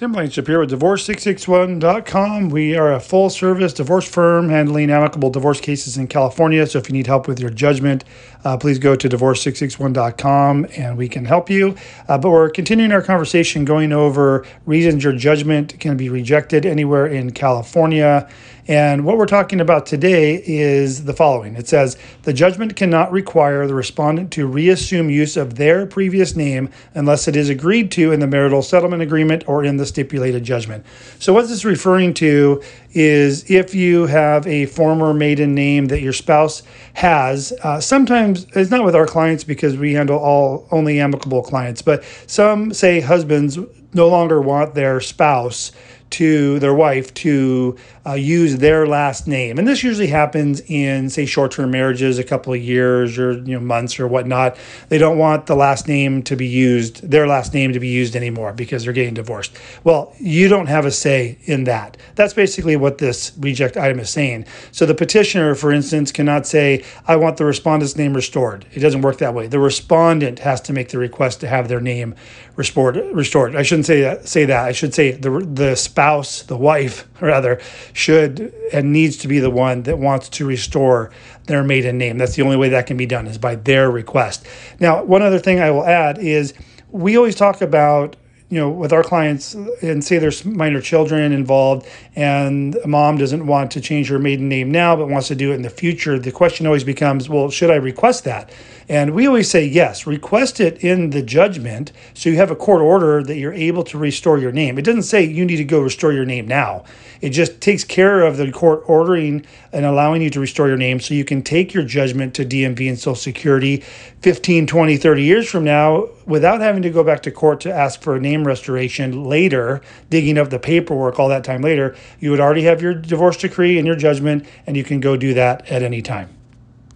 Tim Blankenship here with Divorce661.com. We are a full service divorce firm handling amicable divorce cases in California. So if you need help with your judgment, uh, please go to Divorce661.com and we can help you. Uh, but we're continuing our conversation going over reasons your judgment can be rejected anywhere in California. And what we're talking about today is the following it says, the judgment cannot require the respondent to reassume use of their previous name unless it is agreed to in the marital settlement agreement or in the stipulated judgment. So, what this is referring to is if you have a former maiden name that your spouse has, uh, sometimes it's not with our clients because we handle all only amicable clients, but some say husbands no longer want their spouse to their wife to uh, use their last name. And this usually happens in, say, short term marriages, a couple of years or you know months or whatnot. They don't want the last name to be used, their last name to be used anymore because they're getting divorced. Well, you don't have a say in that. That's basically what this reject item is saying. So the petitioner, for instance, cannot say, I want the respondent's name restored. It doesn't work that way. The respondent has to make the request to have their name restored. restored. I shouldn't say that, say that. I should say the, the spouse, the wife, rather, should and needs to be the one that wants to restore their maiden name. That's the only way that can be done is by their request. Now, one other thing I will add is we always talk about you know, with our clients, and say there's minor children involved, and a mom doesn't want to change her maiden name now, but wants to do it in the future, the question always becomes, well, should I request that? And we always say yes, request it in the judgment so you have a court order that you're able to restore your name. It doesn't say you need to go restore your name now. It just takes care of the court ordering and allowing you to restore your name so you can take your judgment to DMV and Social Security 15, 20, 30 years from now without having to go back to court to ask for a name restoration later, digging up the paperwork all that time later. You would already have your divorce decree and your judgment, and you can go do that at any time.